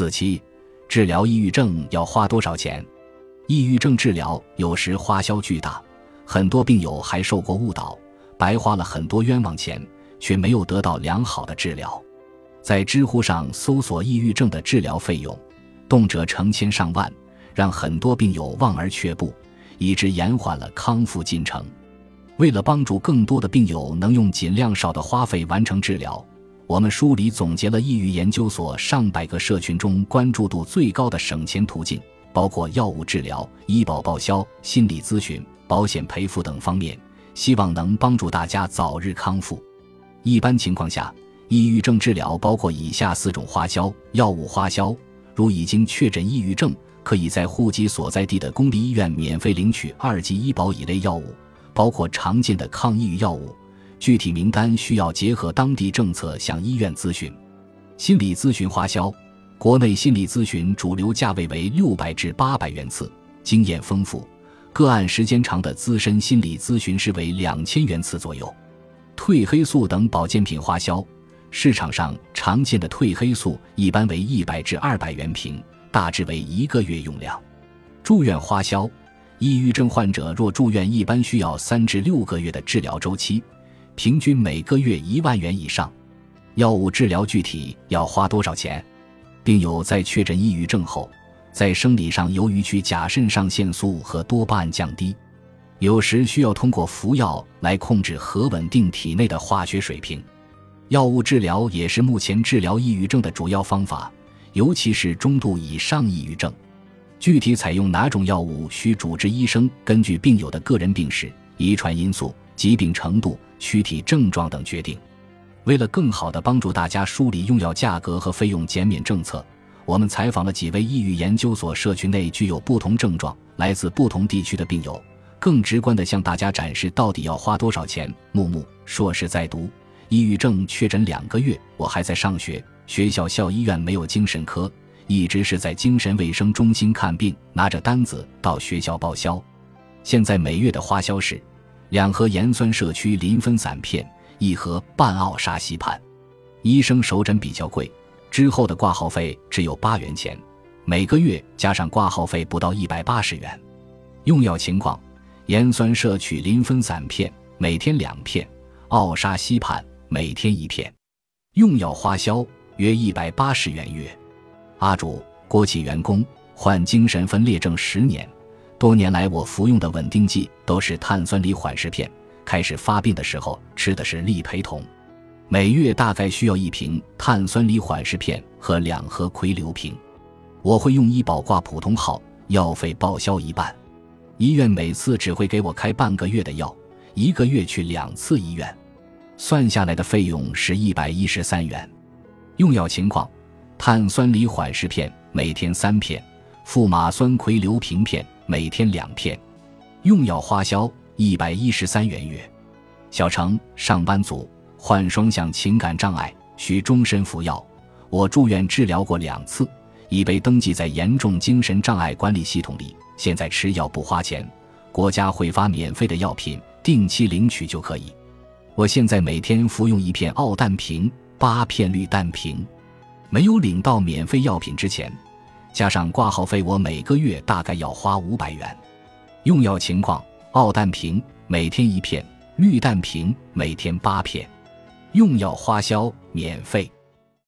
四七，治疗抑郁症要花多少钱？抑郁症治疗有时花销巨大，很多病友还受过误导，白花了很多冤枉钱，却没有得到良好的治疗。在知乎上搜索抑郁症的治疗费用，动辄成千上万，让很多病友望而却步，以致延缓了康复进程。为了帮助更多的病友能用尽量少的花费完成治疗，我们梳理总结了抑郁研究所上百个社群中关注度最高的省钱途径，包括药物治疗、医保报销、心理咨询、保险赔付等方面，希望能帮助大家早日康复。一般情况下，抑郁症治疗包括以下四种花销：药物花销，如已经确诊抑郁症，可以在户籍所在地的公立医院免费领取二级医保乙类药物，包括常见的抗抑郁药物。具体名单需要结合当地政策向医院咨询。心理咨询花销，国内心理咨询主流价位为六百至八百元次，经验丰富、个案时间长的资深心理咨询师为两千元次左右。褪黑素等保健品花销。市场上常见的褪黑素一般为一百至二百元瓶，大致为一个月用量。住院花销，抑郁症患者若住院，一般需要三至六个月的治疗周期，平均每个月一万元以上。药物治疗具体要花多少钱？病友在确诊抑郁症后，在生理上由于去甲肾上腺素和多巴胺降低，有时需要通过服药来控制和稳定体内的化学水平。药物治疗也是目前治疗抑郁症的主要方法，尤其是中度以上抑郁症。具体采用哪种药物，需主治医生根据病友的个人病史、遗传因素、疾病程度、躯体症状等决定。为了更好地帮助大家梳理用药价格和费用减免政策，我们采访了几位抑郁研究所社区内具有不同症状、来自不同地区的病友，更直观地向大家展示到底要花多少钱。木木硕士在读。抑郁症确诊两个月，我还在上学，学校校医院没有精神科，一直是在精神卫生中心看病，拿着单子到学校报销。现在每月的花销是两盒盐酸社区磷分散片，一盒半奥沙西泮。医生手诊比较贵，之后的挂号费只有八元钱，每个月加上挂号费不到一百八十元。用药情况：盐酸摄取磷分散片每天两片，奥沙西泮。每天一片，用药花销约一百八十元月。阿主，国企员工，患精神分裂症十年，多年来我服用的稳定剂都是碳酸锂缓释片。开始发病的时候吃的是利培酮，每月大概需要一瓶碳酸锂缓释片和两盒喹硫平。我会用医保挂普通号，药费报销一半。医院每次只会给我开半个月的药，一个月去两次医院。算下来的费用是一百一十三元。用药情况：碳酸锂缓释片每天三片，富马酸喹硫平片每天两片。用药花销一百一十三元月。小程，上班族，患双向情感障碍，需终身服药。我住院治疗过两次，已被登记在严重精神障碍管理系统里。现在吃药不花钱，国家会发免费的药品，定期领取就可以。我现在每天服用一片奥氮平，八片氯氮平。没有领到免费药品之前，加上挂号费，我每个月大概要花五百元。用药情况：奥氮平每天一片，氯氮平每天八片。用药花销免费。